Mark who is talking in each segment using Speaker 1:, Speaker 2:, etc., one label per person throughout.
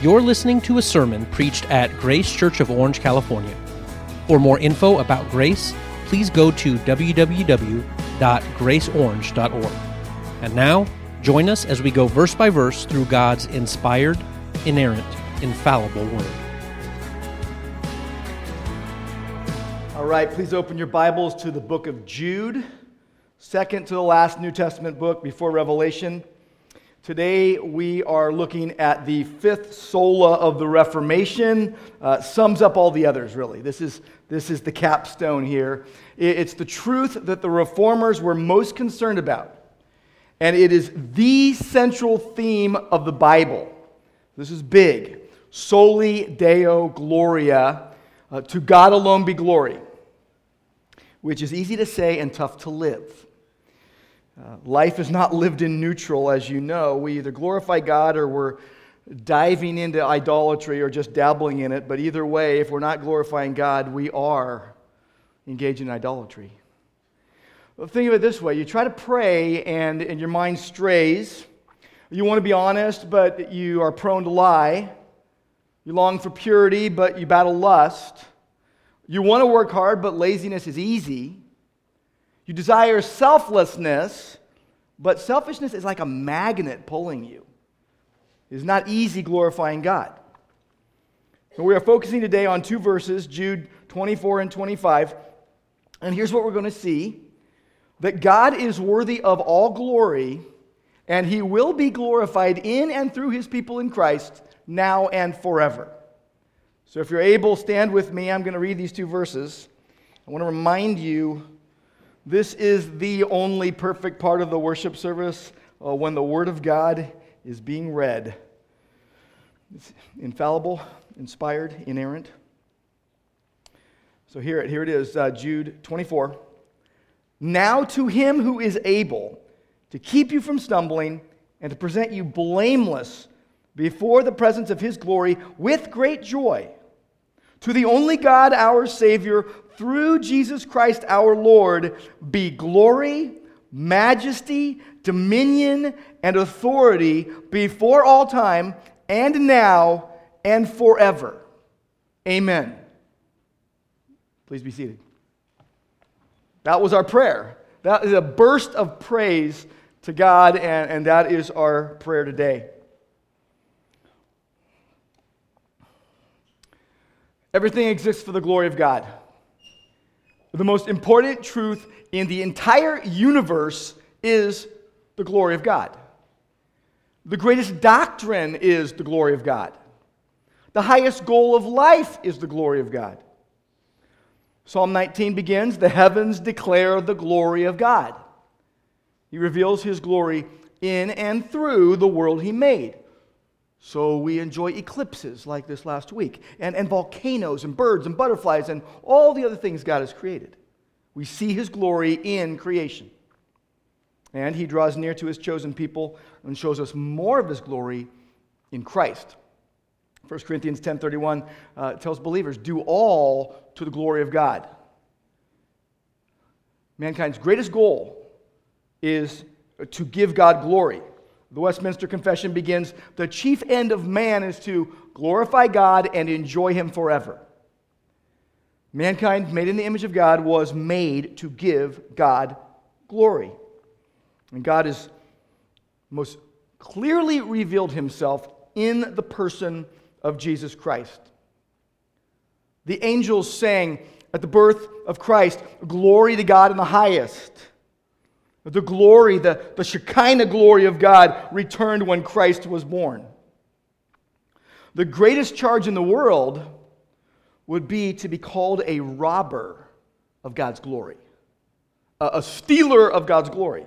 Speaker 1: You're listening to a sermon preached at Grace Church of Orange, California. For more info about Grace, please go to www.graceorange.org. And now, join us as we go verse by verse through God's inspired, inerrant, infallible Word.
Speaker 2: All right, please open your Bibles to the book of Jude, second to the last New Testament book before Revelation. Today we are looking at the fifth sola of the Reformation. Uh, sums up all the others, really. This is, this is the capstone here. It's the truth that the reformers were most concerned about. And it is the central theme of the Bible. This is big. Soli Deo Gloria. Uh, to God alone be glory. Which is easy to say and tough to live. Uh, life is not lived in neutral, as you know. We either glorify God or we're diving into idolatry or just dabbling in it. But either way, if we're not glorifying God, we are engaged in idolatry. Well, think of it this way you try to pray and, and your mind strays. You want to be honest, but you are prone to lie. You long for purity, but you battle lust. You want to work hard, but laziness is easy. You desire selflessness, but selfishness is like a magnet pulling you. It's not easy glorifying God. So we are focusing today on two verses, Jude 24 and 25. And here's what we're going to see that God is worthy of all glory, and he will be glorified in and through his people in Christ now and forever. So if you're able, stand with me. I'm going to read these two verses. I want to remind you this is the only perfect part of the worship service uh, when the Word of God is being read. It's infallible, inspired, inerrant. So here, it, here it is, uh, Jude 24. Now to him who is able to keep you from stumbling and to present you blameless before the presence of his glory with great joy. To the only God, our Savior, through Jesus Christ our Lord be glory, majesty, dominion, and authority before all time and now and forever. Amen. Please be seated. That was our prayer. That is a burst of praise to God, and, and that is our prayer today. Everything exists for the glory of God the most important truth in the entire universe is the glory of God. The greatest doctrine is the glory of God. The highest goal of life is the glory of God. Psalm 19 begins The heavens declare the glory of God. He reveals his glory in and through the world he made. So we enjoy eclipses like this last week, and, and volcanoes, and birds, and butterflies, and all the other things God has created. We see his glory in creation. And he draws near to his chosen people and shows us more of his glory in Christ. 1 Corinthians 10.31 uh, tells believers, do all to the glory of God. Mankind's greatest goal is to give God glory. The Westminster Confession begins The chief end of man is to glorify God and enjoy Him forever. Mankind, made in the image of God, was made to give God glory. And God has most clearly revealed Himself in the person of Jesus Christ. The angels sang at the birth of Christ, Glory to God in the highest. The glory, the, the Shekinah glory of God returned when Christ was born. The greatest charge in the world would be to be called a robber of God's glory, a, a stealer of God's glory.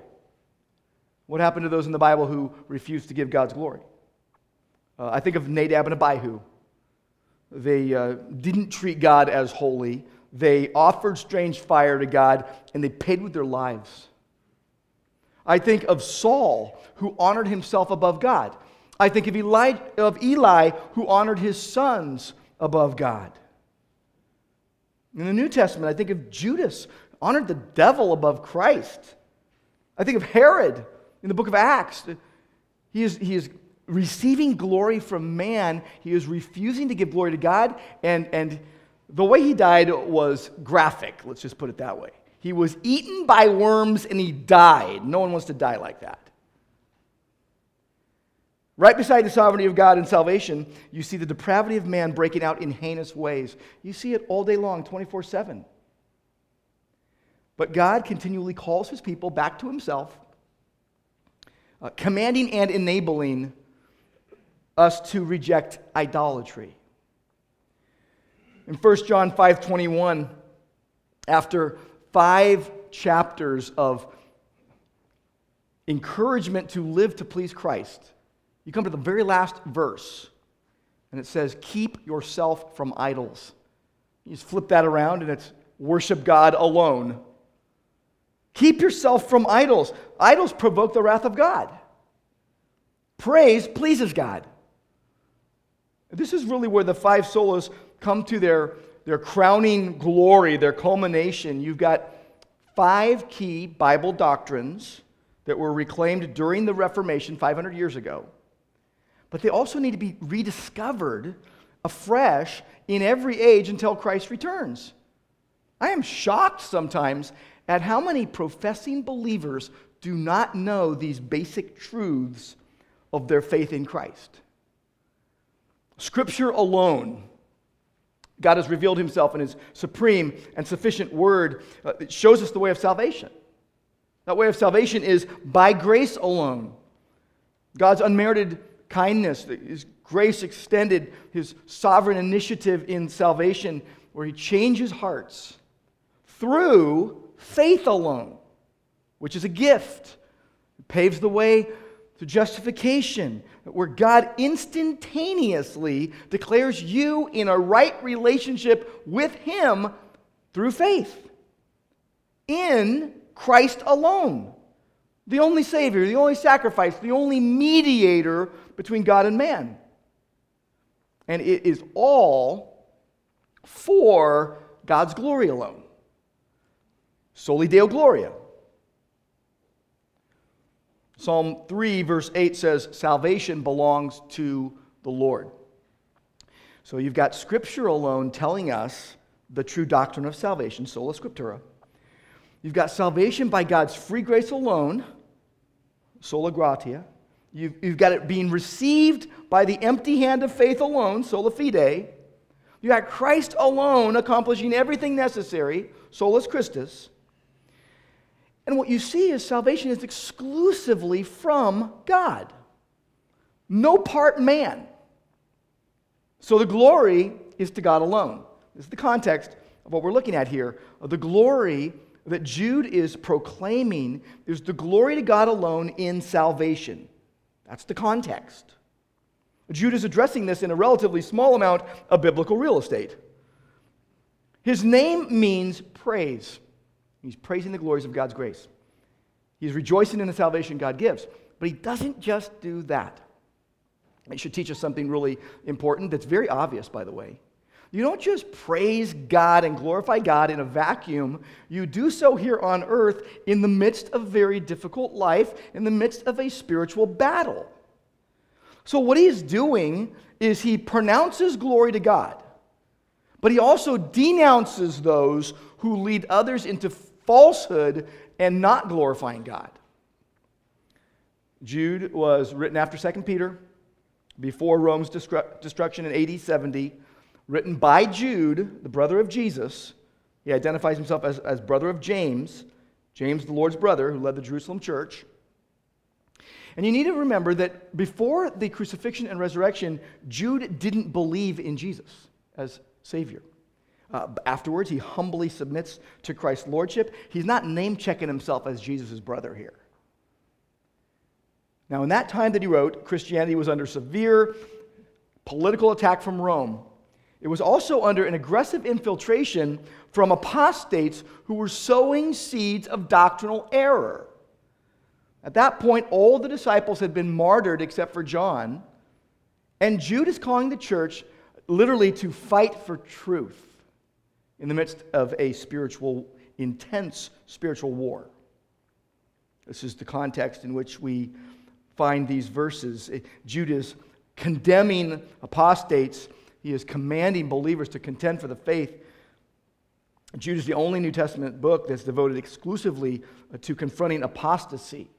Speaker 2: What happened to those in the Bible who refused to give God's glory? Uh, I think of Nadab and Abihu. They uh, didn't treat God as holy. They offered strange fire to God, and they paid with their lives. I think of Saul, who honored himself above God. I think of Eli, of Eli, who honored his sons above God. In the New Testament, I think of Judas, honored the devil above Christ. I think of Herod in the book of Acts. He is, he is receiving glory from man. He is refusing to give glory to God. And, and the way he died was graphic, let's just put it that way. He was eaten by worms and he died. No one wants to die like that. Right beside the sovereignty of God and salvation, you see the depravity of man breaking out in heinous ways. You see it all day long, 24 7. But God continually calls his people back to himself, uh, commanding and enabling us to reject idolatry. In 1 John 5:21, after 5 chapters of encouragement to live to please Christ, you come to the very last verse, and it says, Keep yourself from idols. You just flip that around, and it's worship God alone. Keep yourself from idols. Idols provoke the wrath of God. Praise pleases God. This is really where the five solas come to their, their crowning glory, their culmination. You've got five key Bible doctrines that were reclaimed during the Reformation 500 years ago but they also need to be rediscovered afresh in every age until Christ returns. I am shocked sometimes at how many professing believers do not know these basic truths of their faith in Christ. Scripture alone, God has revealed himself in his supreme and sufficient word. Uh, it shows us the way of salvation. That way of salvation is by grace alone. God's unmerited kindness, His grace extended, His sovereign initiative in salvation, where He changes hearts through faith alone, which is a gift. It paves the way to justification, where God instantaneously declares you in a right relationship with Him through faith in Christ alone. The only Savior, the only sacrifice, the only mediator between God and man. And it is all for God's glory alone. Soli Deo Gloria. Psalm 3, verse 8 says, Salvation belongs to the Lord. So you've got Scripture alone telling us the true doctrine of salvation, sola scriptura. You've got salvation by God's free grace alone, sola gratia. You've, you've got it being received by the empty hand of faith alone, sola fide. You've got Christ alone accomplishing everything necessary, solus Christus. And what you see is salvation is exclusively from God, no part man. So the glory is to God alone. This is the context of what we're looking at here. The glory that Jude is proclaiming is the glory to God alone in salvation. That's the context. Jude is addressing this in a relatively small amount of biblical real estate. His name means praise. He's praising the glories of God's grace. He's rejoicing in the salvation God gives. But he doesn't just do that. It should teach us something really important that's very obvious, by the way. You don't just praise God and glorify God in a vacuum. You do so here on earth in the midst of very difficult life, in the midst of a spiritual battle. So, what he's doing is he pronounces glory to God, but he also denounces those who lead others into falsehood and not glorifying God. Jude was written after 2 Peter, before Rome's destruction in AD 70 written by Jude, the brother of Jesus. He identifies himself as, as brother of James, James, the Lord's brother, who led the Jerusalem church. And you need to remember that before the crucifixion and resurrection, Jude didn't believe in Jesus as Savior. Uh, afterwards, he humbly submits to Christ's lordship. He's not name checking himself as Jesus' brother here. Now, in that time that he wrote, Christianity was under severe political attack from Rome. It was also under an aggressive infiltration from apostates who were sowing seeds of doctrinal error. At that point, all the disciples had been martyred except for John. And Jude is calling the church literally to fight for truth in the midst of a spiritual, intense spiritual war. This is the context in which we find these verses. Jude is condemning apostates, he is commanding believers to contend for the faith. Jude is the only New Testament book that's devoted exclusively uh, to confronting apostasy.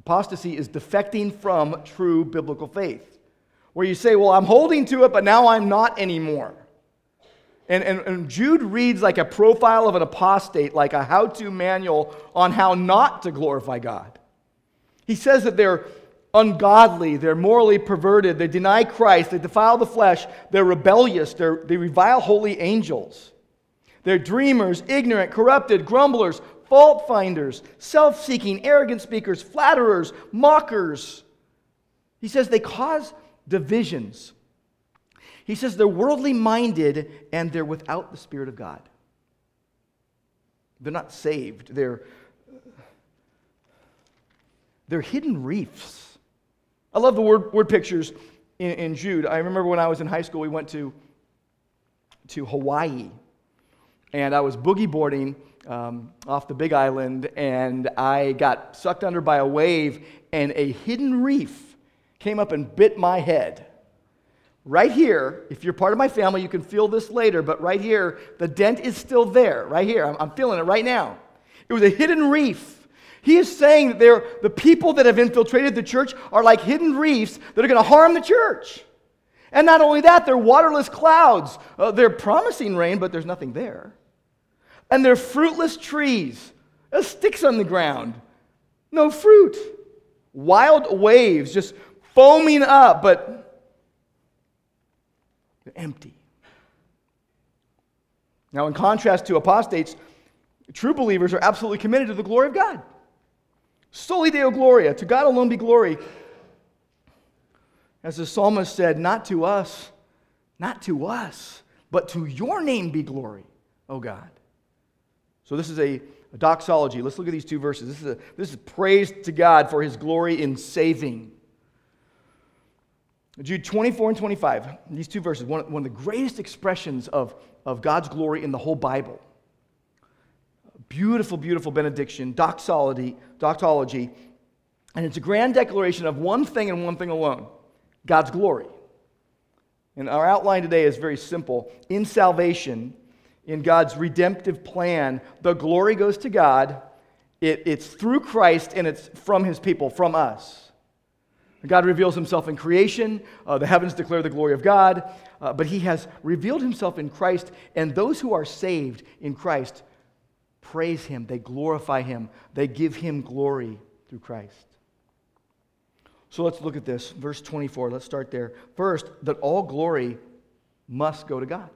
Speaker 2: Apostasy is defecting from true biblical faith, where you say, Well, I'm holding to it, but now I'm not anymore. And, and, and Jude reads like a profile of an apostate, like a how to manual on how not to glorify God. He says that they're ungodly, they're morally perverted, they deny Christ, they defile the flesh, they're rebellious, they're, they revile holy angels. They're dreamers, ignorant, corrupted, grumblers, fault finders, self seeking, arrogant speakers, flatterers, mockers. He says they cause divisions. He says they're worldly minded and they're without the Spirit of God. They're not saved. They're, they're hidden reefs. I love the word, word pictures in, in Jude. I remember when I was in high school, we went to, to Hawaii. And I was boogie boarding um, off the big island, and I got sucked under by a wave, and a hidden reef came up and bit my head. Right here, if you're part of my family, you can feel this later, but right here, the dent is still there. Right here, I'm, I'm feeling it right now. It was a hidden reef. He is saying that they're, the people that have infiltrated the church are like hidden reefs that are going to harm the church. And not only that, they're waterless clouds. Uh, they're promising rain, but there's nothing there. And they're fruitless trees, uh, sticks on the ground, no fruit. Wild waves just foaming up, but they're empty. Now, in contrast to apostates, true believers are absolutely committed to the glory of God. Soli Deo Gloria, to God alone be glory. As the psalmist said, not to us, not to us, but to your name be glory, O God. So this is a, a doxology. Let's look at these two verses. This is, a, this is praise to God for his glory in saving. Jude 24 and 25, these two verses, one, one of the greatest expressions of, of God's glory in the whole Bible. Beautiful, beautiful benediction, doxology, doxology, and it's a grand declaration of one thing and one thing alone God's glory. And our outline today is very simple. In salvation, in God's redemptive plan, the glory goes to God. It, it's through Christ and it's from his people, from us. God reveals himself in creation. Uh, the heavens declare the glory of God. Uh, but he has revealed himself in Christ, and those who are saved in Christ praise him, they glorify him, they give him glory through Christ. So let's look at this. Verse 24, let's start there. First, that all glory must go to God.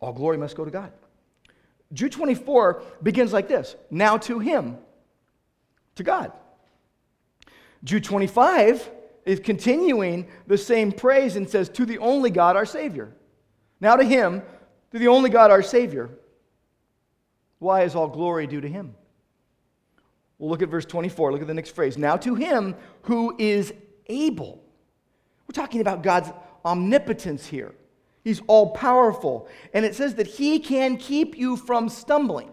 Speaker 2: All glory must go to God. Jude 24 begins like this Now to him, to God. Jude 25 is continuing the same praise and says, To the only God, our Savior. Now to Him, to the only God, our Savior. Why is all glory due to Him? We'll look at verse 24. Look at the next phrase. Now to Him who is able. We're talking about God's omnipotence here. He's all powerful. And it says that He can keep you from stumbling.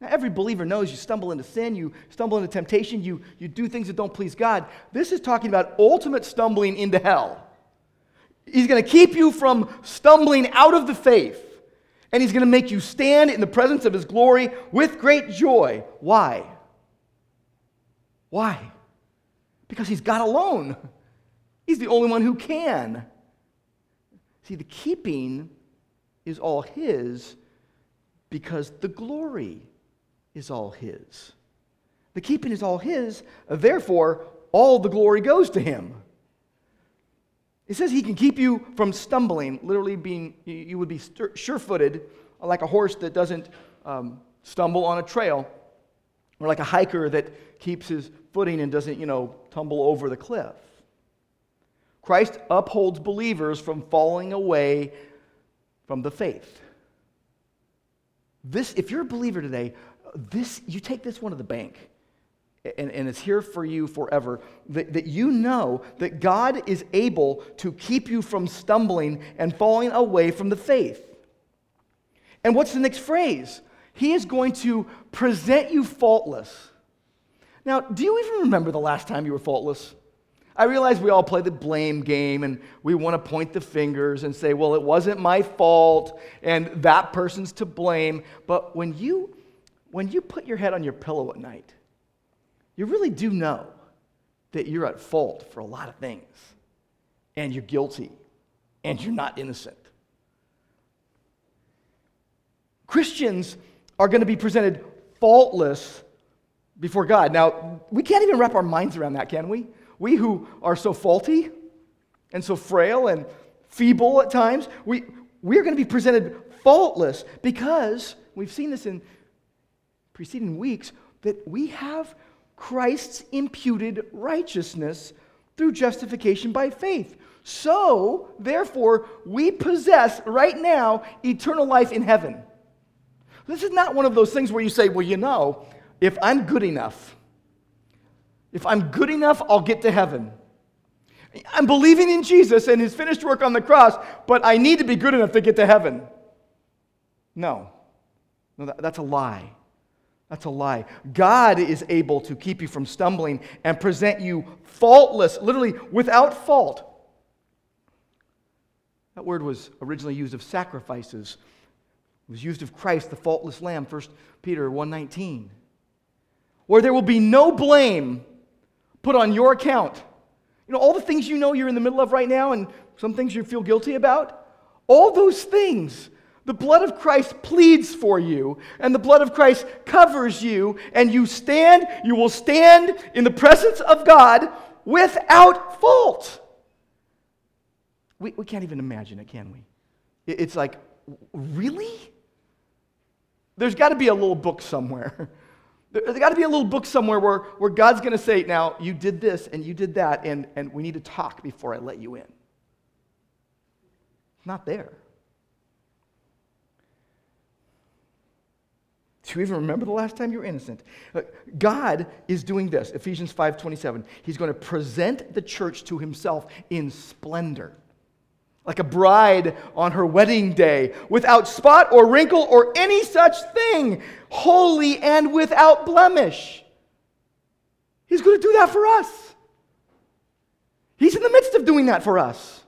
Speaker 2: Now, every believer knows you stumble into sin, you stumble into temptation, you, you do things that don't please God. This is talking about ultimate stumbling into hell. He's going to keep you from stumbling out of the faith, and He's going to make you stand in the presence of His glory with great joy. Why? Why? Because He's God alone. He's the only one who can. See, the keeping is all His because the glory is all His. The keeping is all His, therefore, all the glory goes to Him. It says He can keep you from stumbling, literally being, you would be sure footed, like a horse that doesn't um, stumble on a trail, or like a hiker that keeps his footing and doesn't, you know, tumble over the cliff. Christ upholds believers from falling away from the faith. This, if you're a believer today, this, you take this one to the bank. And, and, it's here for you forever. That, that you know that God is able to keep you from stumbling and falling away from the faith. And what's the next phrase? He is going to present you faultless. Now, do you even remember the last time you were faultless? I realize we all play the blame game and we want to point the fingers and say, well, it wasn't my fault and that person's to blame. But when you, when you put your head on your pillow at night, you really do know that you're at fault for a lot of things and you're guilty and you're not innocent. Christians are going to be presented faultless before God. Now, we can't even wrap our minds around that, can we? We who are so faulty and so frail and feeble at times, we, we're going to be presented faultless because we've seen this in preceding weeks that we have Christ's imputed righteousness through justification by faith. So, therefore, we possess right now eternal life in heaven. This is not one of those things where you say, well, you know, if I'm good enough, if I'm good enough, I'll get to heaven. I'm believing in Jesus and his finished work on the cross, but I need to be good enough to get to heaven. No. No, that, that's a lie. That's a lie. God is able to keep you from stumbling and present you faultless, literally without fault. That word was originally used of sacrifices. It was used of Christ, the faultless lamb, 1 Peter 1:19. Where there will be no blame put on your account. You know, all the things you know you're in the middle of right now and some things you feel guilty about, all those things, the blood of Christ pleads for you, and the blood of Christ covers you, and you stand, you will stand in the presence of God without fault. We, we can't even imagine it, can we? It's like, really? There's got to be a little book somewhere There's got to be a little book somewhere where, where God's going to say, now, you did this and you did that, and, and we need to talk before I let you in. It's not there. Do you even remember the last time you were innocent? God is doing this, Ephesians 5:27. He's going to present the church to himself in splendor like a bride on her wedding day, without spot or wrinkle or any such thing, holy and without blemish. He's going to do that for us. He's in the midst of doing that for us.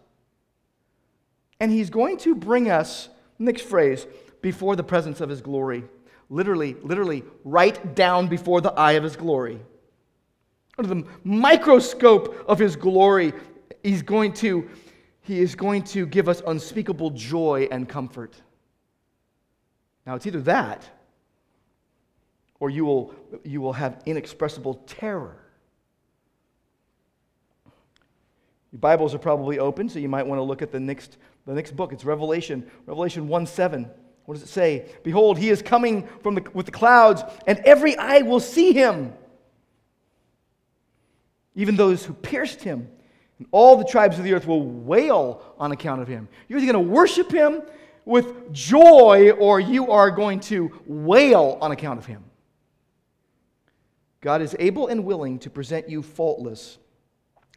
Speaker 2: And he's going to bring us, next phrase, before the presence of his glory. Literally, literally, right down before the eye of his glory. Under the microscope of his glory, he's going to he is going to give us unspeakable joy and comfort. Now, it's either that or you will, you will have inexpressible terror. Your Bibles are probably open, so you might want to look at the next, the next book. It's Revelation, Revelation 1 7. What does it say? Behold, he is coming from the, with the clouds, and every eye will see him, even those who pierced him and all the tribes of the earth will wail on account of him. You're either going to worship him with joy or you are going to wail on account of him. God is able and willing to present you faultless.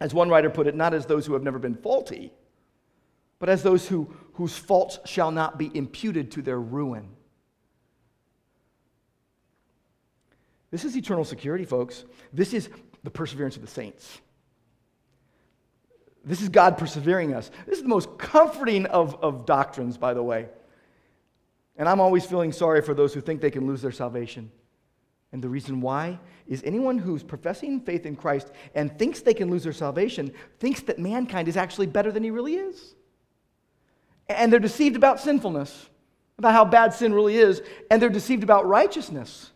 Speaker 2: As one writer put it, not as those who have never been faulty, but as those who, whose faults shall not be imputed to their ruin. This is eternal security, folks. This is the perseverance of the saints. This is God persevering us. This is the most comforting of, of doctrines, by the way. And I'm always feeling sorry for those who think they can lose their salvation. And the reason why is anyone who's professing faith in Christ and thinks they can lose their salvation thinks that mankind is actually better than he really is. And they're deceived about sinfulness, about how bad sin really is, and they're deceived about righteousness.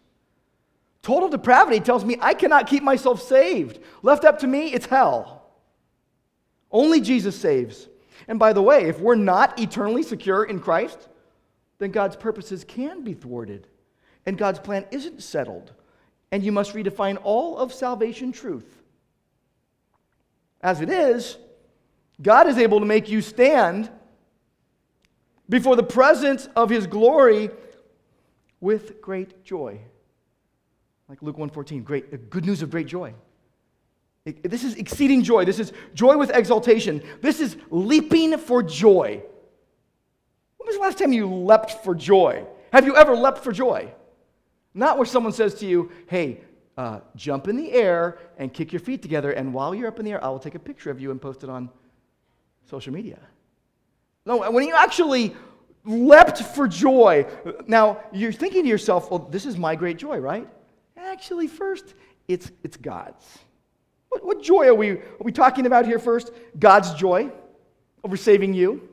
Speaker 2: Total depravity tells me I cannot keep myself saved. Left up to me, it's hell. Only Jesus saves. And by the way, if we're not eternally secure in Christ, then God's purposes can be thwarted, and God's plan isn't settled, and you must redefine all of salvation truth. As it is, God is able to make you stand before the presence of his glory with great joy. Like Luke 1:14, great good news of great joy. This is exceeding joy. This is joy with exaltation. This is leaping for joy. When was the last time you leapt for joy? Have you ever leapt for joy? Not where someone says to you, hey, uh, jump in the air and kick your feet together. And while you're up in the air, I will take a picture of you and post it on social media. No, when you actually leapt for joy, now you're thinking to yourself, well, this is my great joy, right? Actually, first, it's, it's God's. What, what joy are we, are we talking about here first? God's joy over saving you.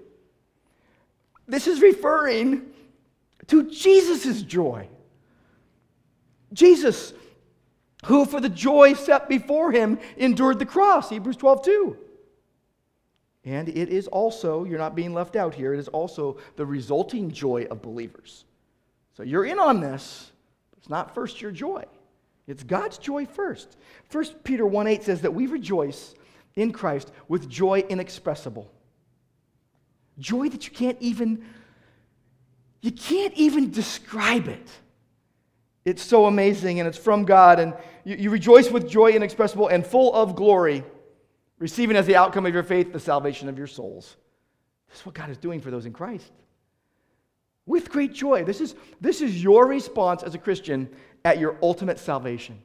Speaker 2: This is referring to Jesus' joy. Jesus, who for the joy set before him endured the cross, Hebrews 12 2. And it is also, you're not being left out here, it is also the resulting joy of believers. So you're in on this, it's not first your joy. It's God's joy first. 1 Peter 1 8 says that we rejoice in Christ with joy inexpressible. Joy that you can't even you can't even describe it. It's so amazing and it's from God, and you, you rejoice with joy inexpressible and full of glory, receiving as the outcome of your faith the salvation of your souls. This is what God is doing for those in Christ. With great joy. This is, this is your response as a Christian at your ultimate salvation.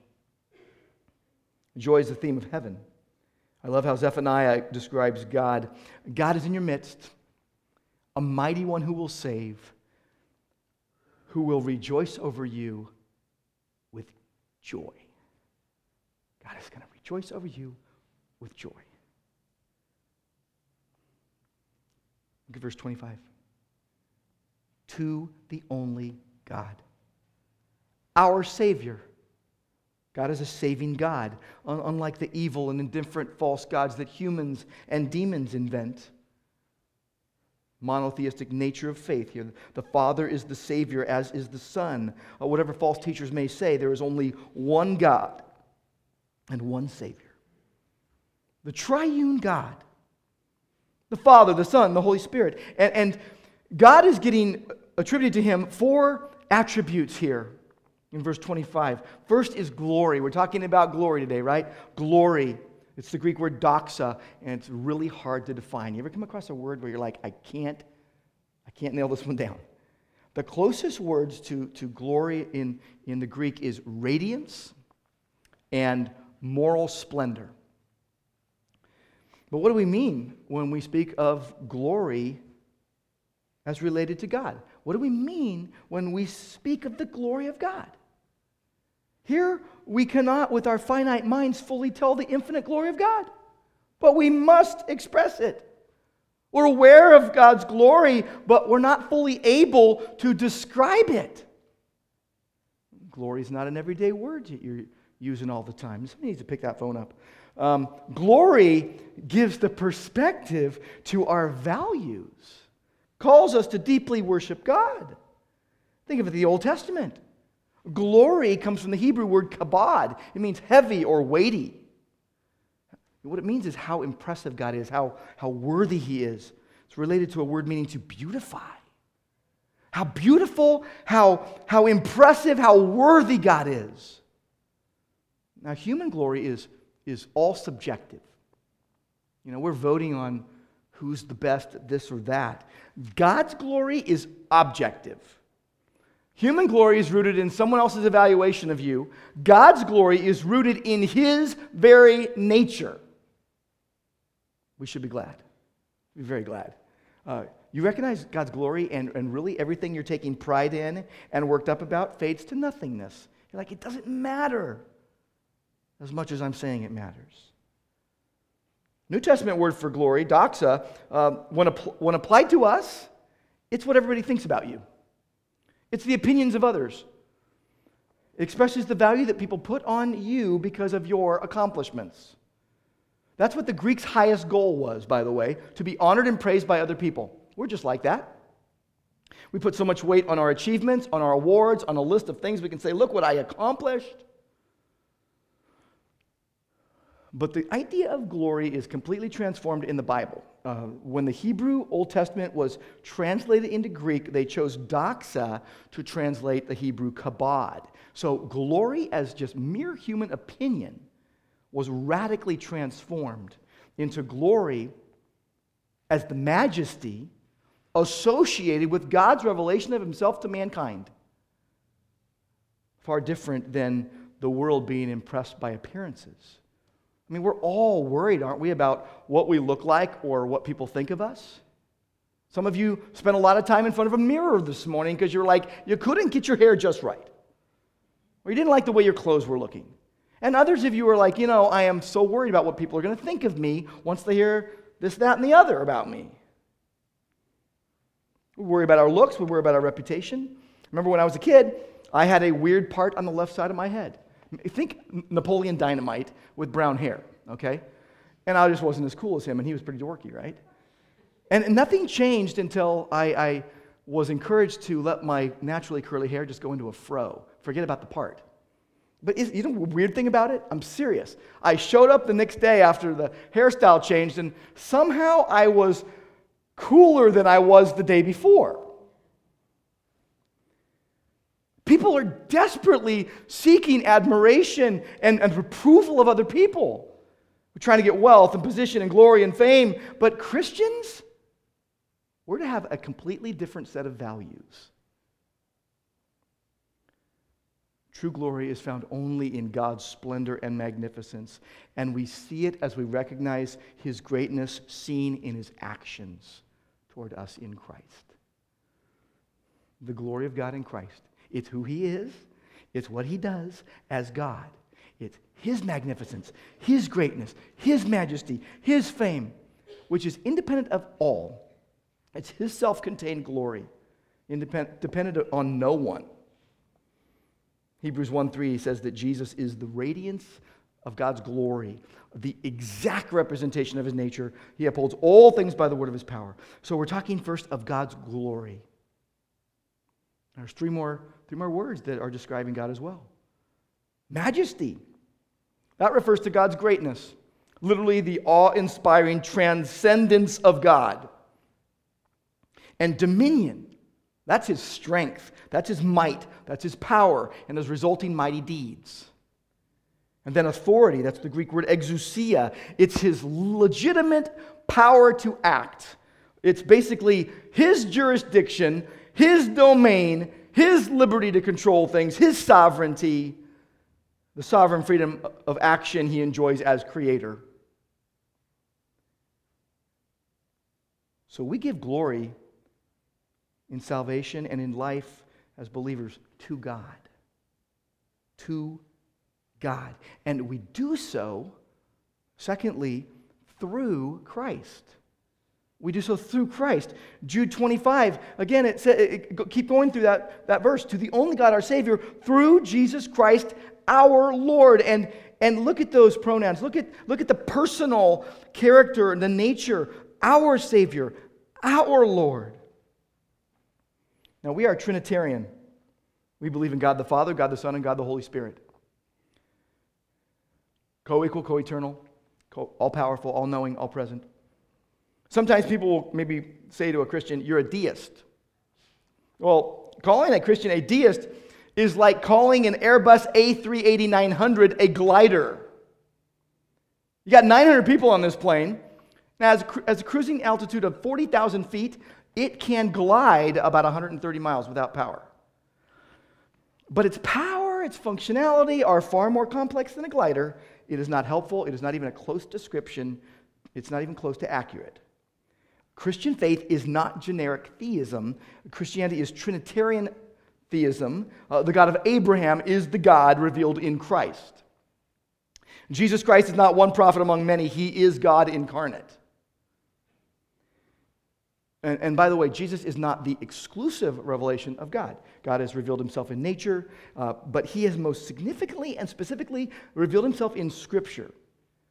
Speaker 2: Joy is the theme of heaven. I love how Zephaniah describes God. God is in your midst, a mighty one who will save who will rejoice over you with joy. God is going to rejoice over you with joy. Look at verse 25. To the only God, our Savior. God is a saving God, unlike the evil and indifferent false gods that humans and demons invent monotheistic nature of faith here. The Father is the Savior, as is the Son. Uh, whatever false teachers may say, there is only one God and one Savior. The triune God, the Father, the Son, the Holy Spirit. And, and God is getting attributed to him four attributes here in verse 25. First is glory. We're talking about glory today, right? Glory. It's the Greek word doxa, and it's really hard to define. You ever come across a word where you're like, I can't, I can't nail this one down? The closest words to, to glory in, in the Greek is radiance and moral splendor. But what do we mean when we speak of glory as related to God? What do we mean when we speak of the glory of God? Here, we cannot, with our finite minds, fully tell the infinite glory of God, but we must express it. We're aware of God's glory, but we're not fully able to describe it. Glory is not an everyday word that you're using all the time. Somebody needs to pick that phone up. Um, glory gives the perspective to our values, calls us to deeply worship God. Think of it, the Old Testament. Glory comes from the Hebrew word kabod. It means heavy or weighty. What it means is how impressive God is, how, how worthy He is. It's related to a word meaning to beautify. How beautiful, how, how impressive, how worthy God is. Now, human glory is, is all subjective. You know, we're voting on who's the best at this or that. God's glory is objective. Human glory is rooted in someone else's evaluation of you. God's glory is rooted in His very nature. We should be glad. Be very glad. Uh, you recognize God's glory, and, and really everything you're taking pride in and worked up about fades to nothingness. You're like, it doesn't matter as much as I'm saying it matters. New Testament word for glory, doxa, uh, when, when applied to us, it's what everybody thinks about you. It's the opinions of others. It expresses the value that people put on you because of your accomplishments. That's what the Greeks' highest goal was, by the way, to be honored and praised by other people. We're just like that. We put so much weight on our achievements, on our awards, on a list of things we can say, look what I accomplished. But the idea of glory is completely transformed in the Bible. Uh, when the Hebrew Old Testament was translated into Greek, they chose doxa to translate the Hebrew kabod. So glory, as just mere human opinion, was radically transformed into glory as the majesty associated with God's revelation of himself to mankind. Far different than the world being impressed by appearances. I mean, we're all worried, aren't we, about what we look like or what people think of us? Some of you spent a lot of time in front of a mirror this morning because you're like, you couldn't get your hair just right. Or you didn't like the way your clothes were looking. And others of you are like, you know, I am so worried about what people are going to think of me once they hear this, that, and the other about me. We worry about our looks, we worry about our reputation. Remember when I was a kid, I had a weird part on the left side of my head. Think Napoleon Dynamite with brown hair, okay? And I just wasn't as cool as him, and he was pretty dorky, right? And nothing changed until I, I was encouraged to let my naturally curly hair just go into a fro. Forget about the part. But is, you know the weird thing about it? I'm serious. I showed up the next day after the hairstyle changed, and somehow I was cooler than I was the day before. People are desperately seeking admiration and, and approval of other people. We're trying to get wealth and position and glory and fame. But Christians, we're to have a completely different set of values. True glory is found only in God's splendor and magnificence, and we see it as we recognize his greatness seen in his actions toward us in Christ. The glory of God in Christ it's who he is, it's what he does as God. It's his magnificence, his greatness, his majesty, his fame, which is independent of all. It's his self contained glory, independent, dependent on no one. Hebrews 1 3 says that Jesus is the radiance of God's glory, the exact representation of his nature. He upholds all things by the word of his power. So we're talking first of God's glory. There's three more Three more words that are describing God as well. Majesty. That refers to God's greatness, literally, the awe inspiring transcendence of God. And dominion. That's his strength, that's his might, that's his power, and his resulting mighty deeds. And then authority, that's the Greek word exousia. It's his legitimate power to act. It's basically his jurisdiction, his domain, his liberty to control things, his sovereignty, the sovereign freedom of action he enjoys as creator. So we give glory in salvation and in life as believers to God. To God. And we do so, secondly, through Christ. We do so through Christ. Jude 25, again, it says, it, keep going through that, that verse. To the only God, our Savior, through Jesus Christ, our Lord. And, and look at those pronouns. Look at, look at the personal character and the nature. Our Savior, our Lord. Now, we are Trinitarian. We believe in God the Father, God the Son, and God the Holy Spirit. Co equal, co eternal, all powerful, all knowing, all present. Sometimes people will maybe say to a Christian, You're a deist. Well, calling a Christian a deist is like calling an Airbus A380 900 a glider. You got 900 people on this plane. Now, as, as a cruising altitude of 40,000 feet, it can glide about 130 miles without power. But its power, its functionality are far more complex than a glider. It is not helpful. It is not even a close description. It's not even close to accurate. Christian faith is not generic theism. Christianity is Trinitarian theism. Uh, the God of Abraham is the God revealed in Christ. Jesus Christ is not one prophet among many, he is God incarnate. And, and, by the way, Jesus is not the exclusive revelation of God. God has revealed himself in nature, uh, but he has most significantly and specifically revealed himself in Scripture.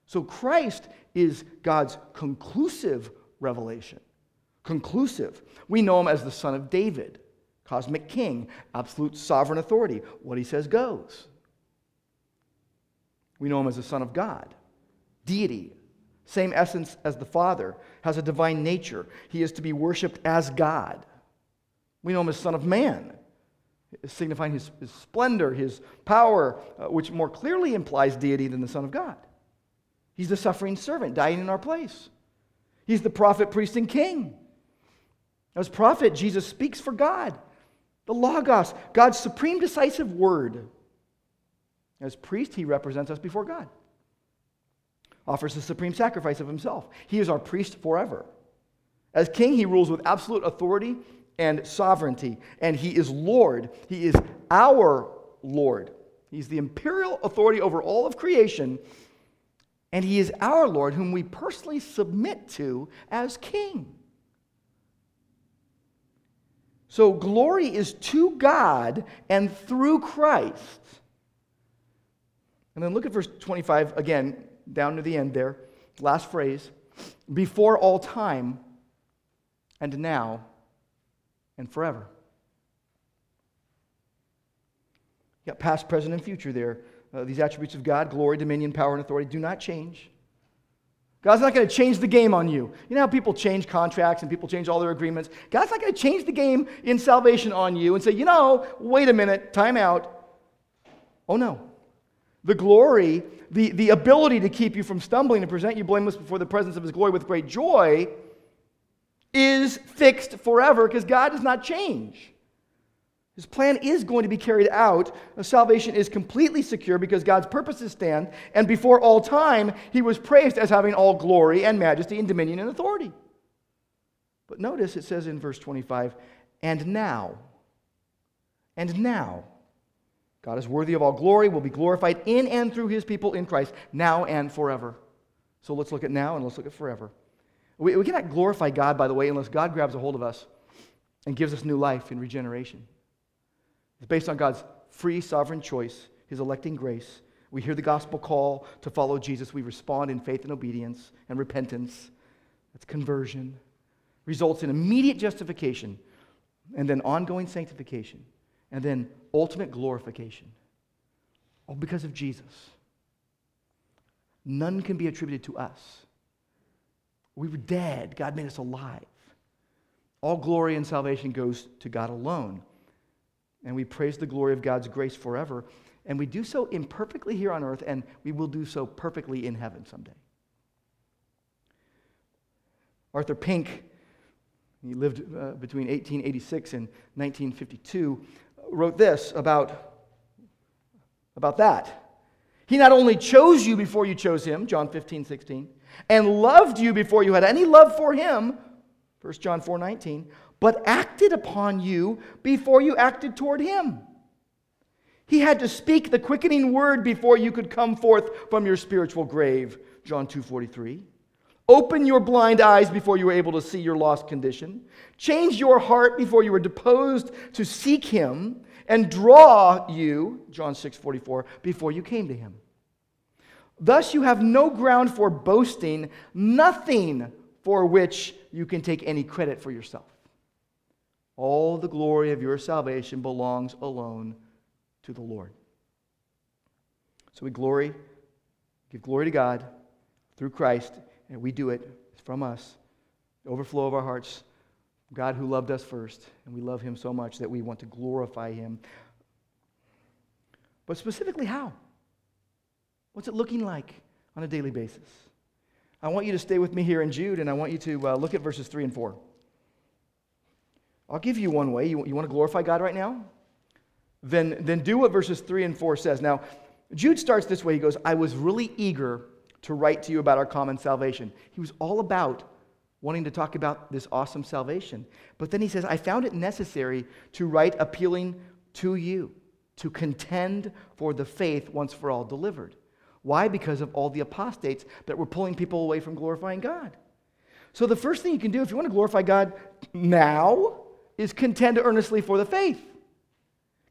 Speaker 2: So Christ is God's conclusive revelation. Conclusive. We know him as the Son of David, cosmic king, absolute sovereign authority. What he says goes. We know him as the Son of God, deity, same essence as the Father, has a divine nature. He is to be worshiped as God. We know him as Son of Man, signifying his, his splendor, his power, uh, which more clearly implies deity than the Son of God. He's the suffering servant, dying in our place. He's the prophet, priest, and king. As prophet, Jesus speaks for God, the Logos, God's supreme decisive word. As priest, he represents us before God, offers the supreme sacrifice of himself. He is our priest forever. As king, he rules with absolute authority and sovereignty, and he is Lord. He is our Lord. He's the imperial authority over all of creation, and he is our Lord, whom we personally submit to as king. So, glory is to God and through Christ. And then look at verse 25 again, down to the end there. Last phrase before all time, and now, and forever. You got past, present, and future there. Uh, these attributes of God glory, dominion, power, and authority do not change. God's not going to change the game on you. You know how people change contracts and people change all their agreements? God's not going to change the game in salvation on you and say, you know, wait a minute, time out. Oh no. The glory, the, the ability to keep you from stumbling and present you blameless before the presence of his glory with great joy is fixed forever because God does not change. His plan is going to be carried out. Salvation is completely secure because God's purposes stand, and before all time, he was praised as having all glory and majesty and dominion and authority. But notice it says in verse 25, and now, and now, God is worthy of all glory, will be glorified in and through his people in Christ, now and forever. So let's look at now and let's look at forever. We, we cannot glorify God, by the way, unless God grabs a hold of us and gives us new life and regeneration. It's based on God's free, sovereign choice, his electing grace. We hear the gospel call to follow Jesus. We respond in faith and obedience and repentance. That's conversion. Results in immediate justification and then ongoing sanctification and then ultimate glorification. All because of Jesus. None can be attributed to us. We were dead. God made us alive. All glory and salvation goes to God alone and we praise the glory of God's grace forever. And we do so imperfectly here on earth, and we will do so perfectly in heaven someday. Arthur Pink, he lived uh, between 1886 and 1952, wrote this about, about that. He not only chose you before you chose him, John 15, 16, and loved you before you had any love for him, 1 John 4, 19, but acted upon you before you acted toward him. He had to speak the quickening word before you could come forth from your spiritual grave, John 2:43. Open your blind eyes before you were able to see your lost condition. Change your heart before you were deposed to seek him and draw you, John 6:44, before you came to him. Thus you have no ground for boasting, nothing for which you can take any credit for yourself. All the glory of your salvation belongs alone to the Lord. So we glory, give glory to God through Christ, and we do it from us, the overflow of our hearts. God who loved us first, and we love him so much that we want to glorify him. But specifically, how? What's it looking like on a daily basis? I want you to stay with me here in Jude, and I want you to uh, look at verses 3 and 4. I'll give you one way. You, you want to glorify God right now? Then, then do what verses 3 and 4 says. Now, Jude starts this way. He goes, I was really eager to write to you about our common salvation. He was all about wanting to talk about this awesome salvation. But then he says, I found it necessary to write appealing to you, to contend for the faith once for all delivered. Why? Because of all the apostates that were pulling people away from glorifying God. So, the first thing you can do if you want to glorify God now is contend earnestly for the faith.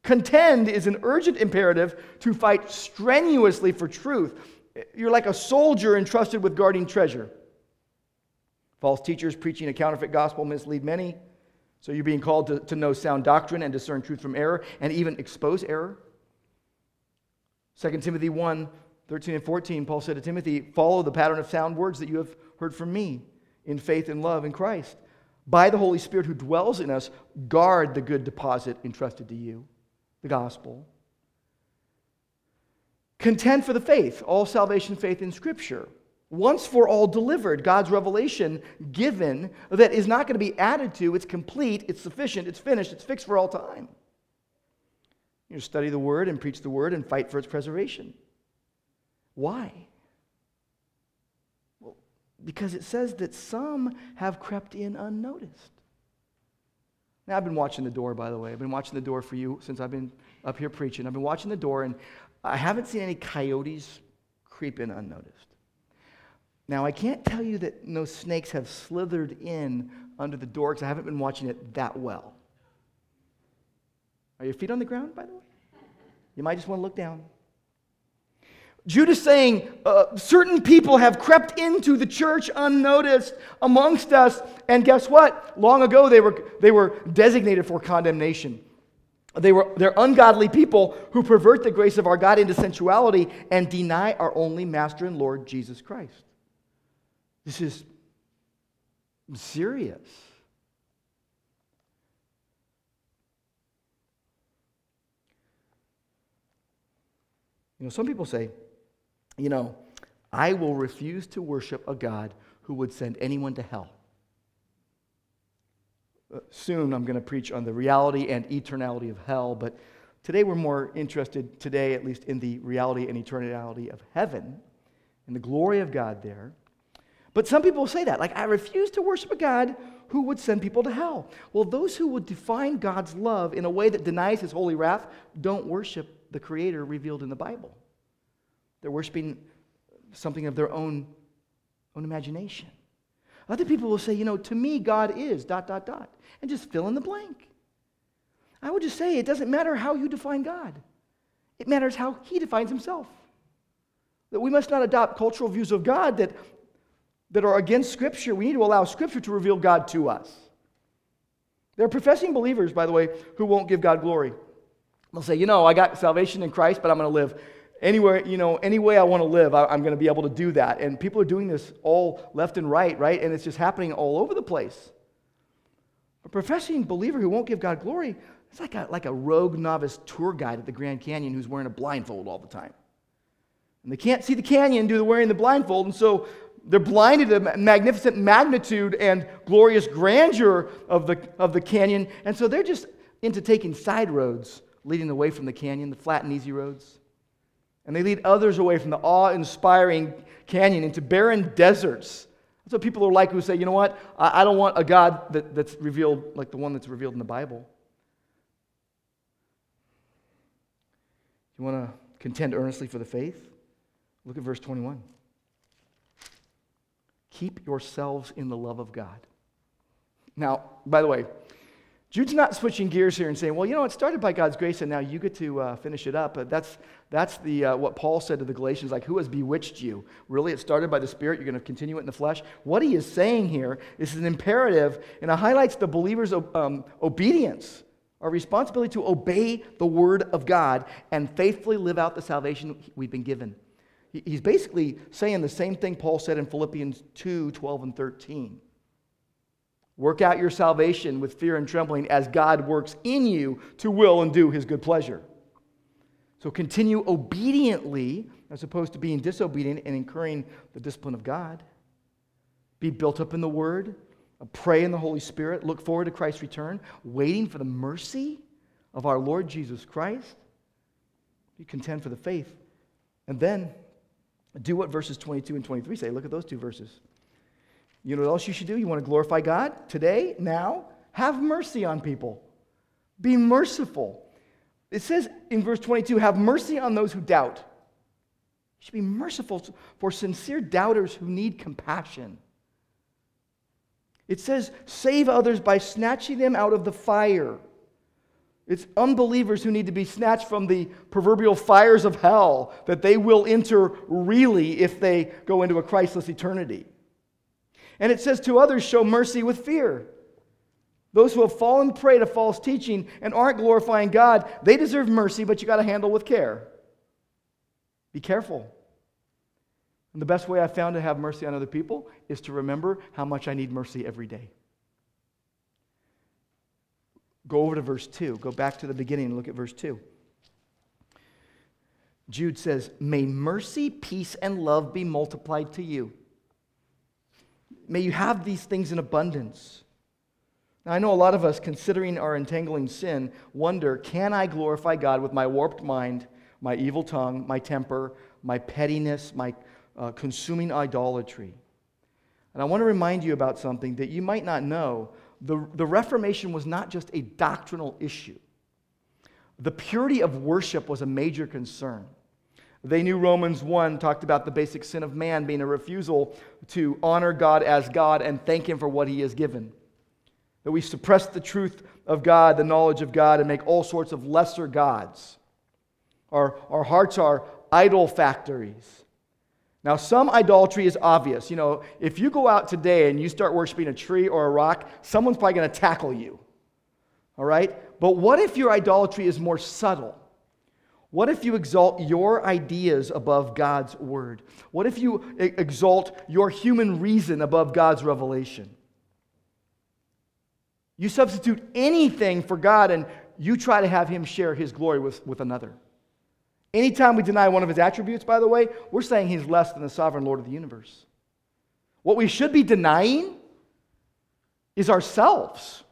Speaker 2: Contend is an urgent imperative to fight strenuously for truth. You're like a soldier entrusted with guarding treasure. False teachers preaching a counterfeit gospel mislead many. So you're being called to, to know sound doctrine and discern truth from error and even expose error. 2 Timothy 1 13 and 14, Paul said to Timothy, Follow the pattern of sound words that you have heard from me in faith and love in Christ by the Holy Spirit who dwells in us, guard the good deposit entrusted to you, the gospel. Contend for the faith, all salvation faith in Scripture. Once for all delivered, God's revelation given that is not going to be added to, it's complete, it's sufficient, it's finished, it's fixed for all time. You study the word and preach the word and fight for its preservation. Why? Because it says that some have crept in unnoticed. Now, I've been watching the door, by the way. I've been watching the door for you since I've been up here preaching. I've been watching the door, and I haven't seen any coyotes creep in unnoticed. Now, I can't tell you that no snakes have slithered in under the door because I haven't been watching it that well. Are your feet on the ground, by the way? You might just want to look down. Jude is saying uh, certain people have crept into the church unnoticed amongst us, and guess what? Long ago they were, they were designated for condemnation. They were, they're ungodly people who pervert the grace of our God into sensuality and deny our only Master and Lord Jesus Christ. This is serious. You know, some people say, you know, I will refuse to worship a God who would send anyone to hell. Uh, soon I'm going to preach on the reality and eternality of hell, but today we're more interested, today at least, in the reality and eternality of heaven and the glory of God there. But some people say that, like, I refuse to worship a God who would send people to hell. Well, those who would define God's love in a way that denies his holy wrath don't worship the Creator revealed in the Bible. They're worshiping something of their own, own imagination. Other people will say, you know, to me, God is dot, dot, dot, and just fill in the blank. I would just say it doesn't matter how you define God, it matters how He defines Himself. That we must not adopt cultural views of God that, that are against Scripture. We need to allow Scripture to reveal God to us. There are professing believers, by the way, who won't give God glory. They'll say, you know, I got salvation in Christ, but I'm going to live anywhere, you know, any way I want to live, I, am going to be able to do that. And people are doing this all left and right, right? And it's just happening all over the place. A professing believer who won't give God glory, it's like a, like a rogue novice tour guide at the Grand Canyon who's wearing a blindfold all the time. And they can't see the canyon due to wearing the blindfold, and so they're blinded to the magnificent magnitude and glorious grandeur of the, of the canyon, and so they're just into taking side roads leading away from the canyon, the flat and easy roads. And they lead others away from the awe inspiring canyon into barren deserts. That's what people are like who say, you know what? I, I don't want a God that, that's revealed like the one that's revealed in the Bible. You want to contend earnestly for the faith? Look at verse 21. Keep yourselves in the love of God. Now, by the way, Jude's not switching gears here and saying, well, you know, it started by God's grace and now you get to uh, finish it up. That's, that's the, uh, what Paul said to the Galatians, like, who has bewitched you? Really, it started by the Spirit. You're going to continue it in the flesh. What he is saying here is an imperative, and it highlights the believer's um, obedience, our responsibility to obey the word of God and faithfully live out the salvation we've been given. He's basically saying the same thing Paul said in Philippians 2 12 and 13. Work out your salvation with fear and trembling as God works in you to will and do his good pleasure. So continue obediently as opposed to being disobedient and incurring the discipline of God. Be built up in the Word, pray in the Holy Spirit, look forward to Christ's return, waiting for the mercy of our Lord Jesus Christ. Be content for the faith. And then do what verses 22 and 23 say. Look at those two verses. You know what else you should do? You want to glorify God today, now? Have mercy on people. Be merciful. It says in verse 22 have mercy on those who doubt. You should be merciful for sincere doubters who need compassion. It says save others by snatching them out of the fire. It's unbelievers who need to be snatched from the proverbial fires of hell that they will enter really if they go into a Christless eternity. And it says to others, show mercy with fear. Those who have fallen prey to false teaching and aren't glorifying God, they deserve mercy, but you got to handle with care. Be careful. And the best way I've found to have mercy on other people is to remember how much I need mercy every day. Go over to verse 2. Go back to the beginning and look at verse 2. Jude says, May mercy, peace, and love be multiplied to you May you have these things in abundance. Now, I know a lot of us, considering our entangling sin, wonder can I glorify God with my warped mind, my evil tongue, my temper, my pettiness, my uh, consuming idolatry? And I want to remind you about something that you might not know. The, the Reformation was not just a doctrinal issue, the purity of worship was a major concern. They knew Romans 1 talked about the basic sin of man being a refusal to honor God as God and thank Him for what He has given. That we suppress the truth of God, the knowledge of God, and make all sorts of lesser gods. Our, our hearts are idol factories. Now, some idolatry is obvious. You know, if you go out today and you start worshiping a tree or a rock, someone's probably going to tackle you. All right? But what if your idolatry is more subtle? What if you exalt your ideas above God's word? What if you exalt your human reason above God's revelation? You substitute anything for God and you try to have Him share His glory with, with another. Anytime we deny one of His attributes, by the way, we're saying He's less than the sovereign Lord of the universe. What we should be denying is ourselves.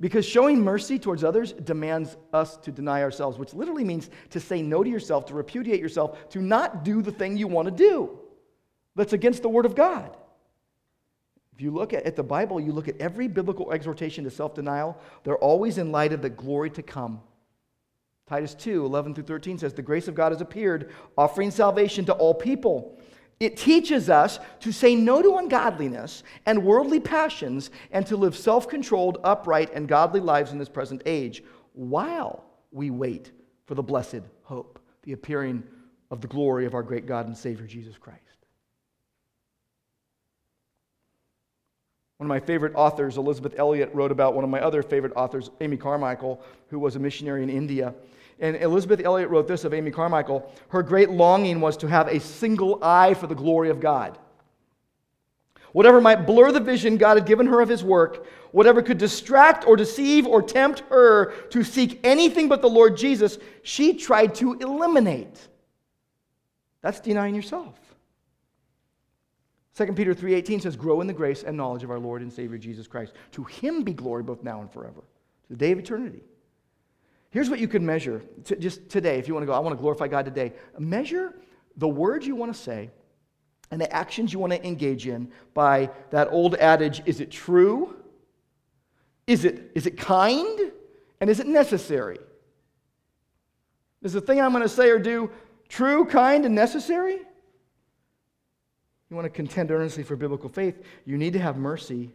Speaker 2: Because showing mercy towards others demands us to deny ourselves, which literally means to say no to yourself, to repudiate yourself, to not do the thing you want to do. That's against the Word of God. If you look at, the Bible, you look at every biblical exhortation to self denial, they're always in light of the glory to come. Titus 2 11 through 13 says, The grace of God has appeared, offering salvation to all people it teaches us to say no to ungodliness and worldly passions and to live self controlled, upright, and godly lives in this present age while we wait for the blessed hope, the appearing of the glory of our great God and Savior Jesus Christ. One of my favorite authors, Elisabeth Elliot, wrote about one of my other favorite authors, Amy Carmichael, who was a missionary in India. And Elisabeth Elliot wrote this of Amy Carmichael her great longing was to have a single eye for the glory of God. Whatever might blur the vision God had given her of his work, whatever could distract or deceive or tempt her to seek anything but the Lord Jesus, she tried to eliminate. That's denying yourself. 2 Peter 3:18 says grow in the grace and knowledge of our Lord and Savior Jesus Christ. To him be glory both now and forever, to the day of eternity. Here's what you can measure t- just today, if you want to go, I want to glorify God today. Measure the words you want to say and the actions you want to engage in by that old adage is it true? Is it, is it kind? And is it necessary? Is the thing I'm going to say or do true, kind, and necessary? You want to contend earnestly for biblical faith, you need to have mercy.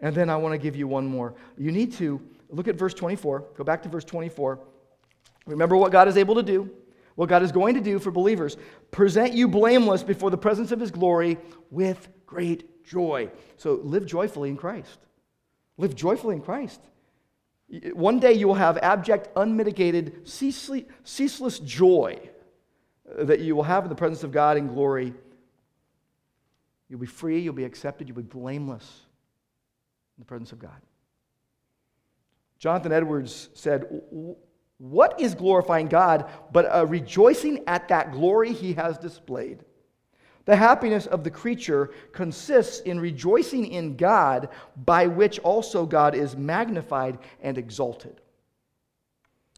Speaker 2: And then I want to give you one more. You need to Look at verse 24. Go back to verse 24. Remember what God is able to do, what God is going to do for believers. Present you blameless before the presence of his glory with great joy. So live joyfully in Christ. Live joyfully in Christ. One day you will have abject, unmitigated, ceaseless joy that you will have in the presence of God in glory. You'll be free, you'll be accepted, you'll be blameless in the presence of God. Jonathan Edwards said, What is glorifying God but a rejoicing at that glory he has displayed? The happiness of the creature consists in rejoicing in God, by which also God is magnified and exalted.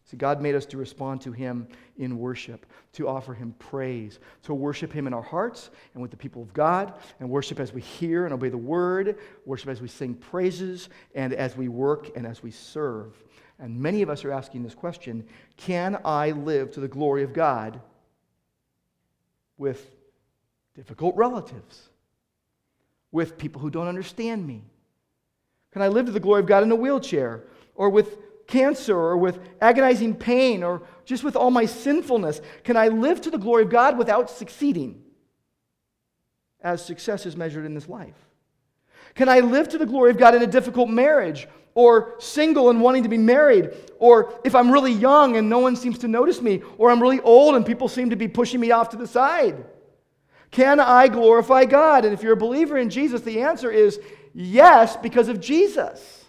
Speaker 2: See, God made us to respond to Him in worship, to offer Him praise, to worship Him in our hearts and with the people of God, and worship as we hear and obey the word, worship as we sing praises, and as we work and as we serve. And many of us are asking this question Can I live to the glory of God with difficult relatives, with people who don't understand me? Can I live to the glory of God in a wheelchair or with cancer or with agonizing pain or just with all my sinfulness? Can I live to the glory of God without succeeding as success is measured in this life? Can I live to the glory of God in a difficult marriage or single and wanting to be married? Or if I'm really young and no one seems to notice me, or I'm really old and people seem to be pushing me off to the side? Can I glorify God? And if you're a believer in Jesus, the answer is yes, because of Jesus.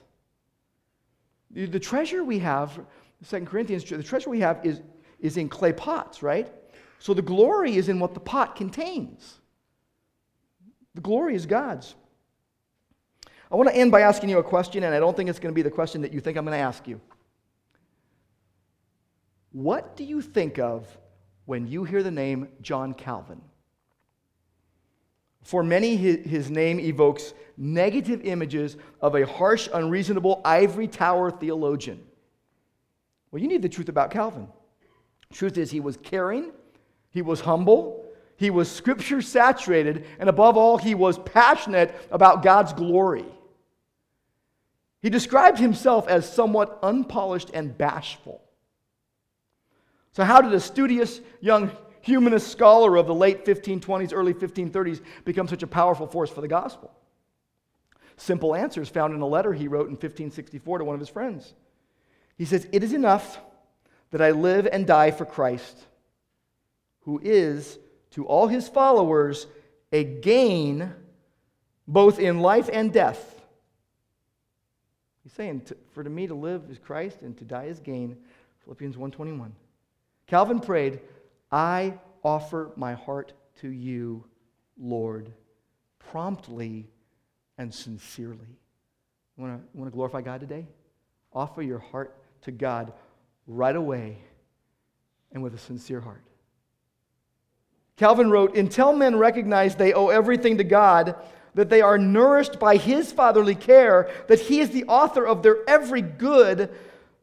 Speaker 2: The treasure we have, Second Corinthians, the treasure we have is, is in clay pots, right? So the glory is in what the pot contains. The glory is God's. I want to end by asking you a question, and I don't think it's going to be the question that you think I'm going to ask you. What do you think of when you hear the name John Calvin? For many, his name evokes negative images of a harsh, unreasonable ivory tower theologian. Well, you need the truth about Calvin. Truth is, he was caring, he was humble, he was scripture saturated, and above all, he was passionate about God's glory. He described himself as somewhat unpolished and bashful. So, how did a studious young humanist scholar of the late 1520s, early 1530s become such a powerful force for the gospel? Simple answers found in a letter he wrote in 1564 to one of his friends. He says, It is enough that I live and die for Christ, who is to all his followers a gain both in life and death. He's saying, for to me to live is Christ and to die is gain. Philippians 1:21. Calvin prayed, I offer my heart to you, Lord, promptly and sincerely. You want to, want to glorify God today? Offer your heart to God right away and with a sincere heart. Calvin wrote, Until men recognize they owe everything to God, that they are nourished by His fatherly care, that He is the author of their every good,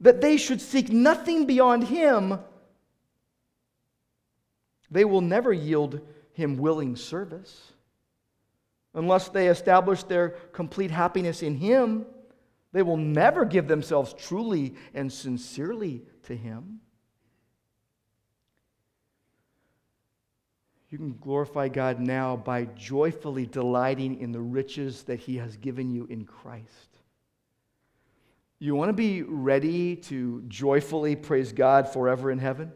Speaker 2: that they should seek nothing beyond Him, they will never yield Him willing service unless they establish their complete happiness in Him. They will never give themselves truly and sincerely to Him. You can glorify God now by joyfully delighting in the riches that He has given you in Christ. You want to be ready to joyfully praise God forever in heaven?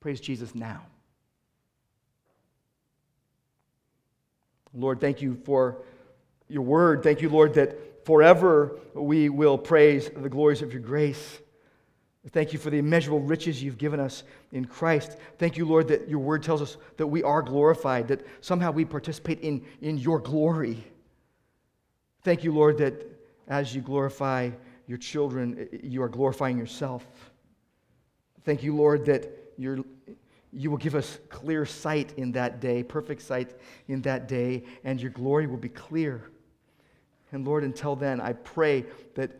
Speaker 2: Praise Jesus now. Lord, thank you for your word. Thank you, Lord, that forever we will praise the glories of your grace. Thank you for the immeasurable riches you've given us in Christ. Thank you, Lord, that your word tells us that we are glorified, that somehow we participate in, in your glory. Thank you, Lord, that as you glorify your children, you are glorifying yourself. Thank you, Lord, that you will give us clear sight in that day, perfect sight in that day, and your glory will be clear. And Lord, until then, I pray that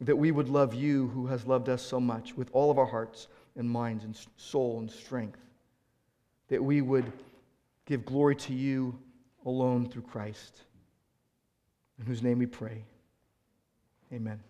Speaker 2: that we would love you who has loved us so much with all of our hearts and minds and soul and strength. That we would give glory to you alone through Christ, in whose name we pray. Amen.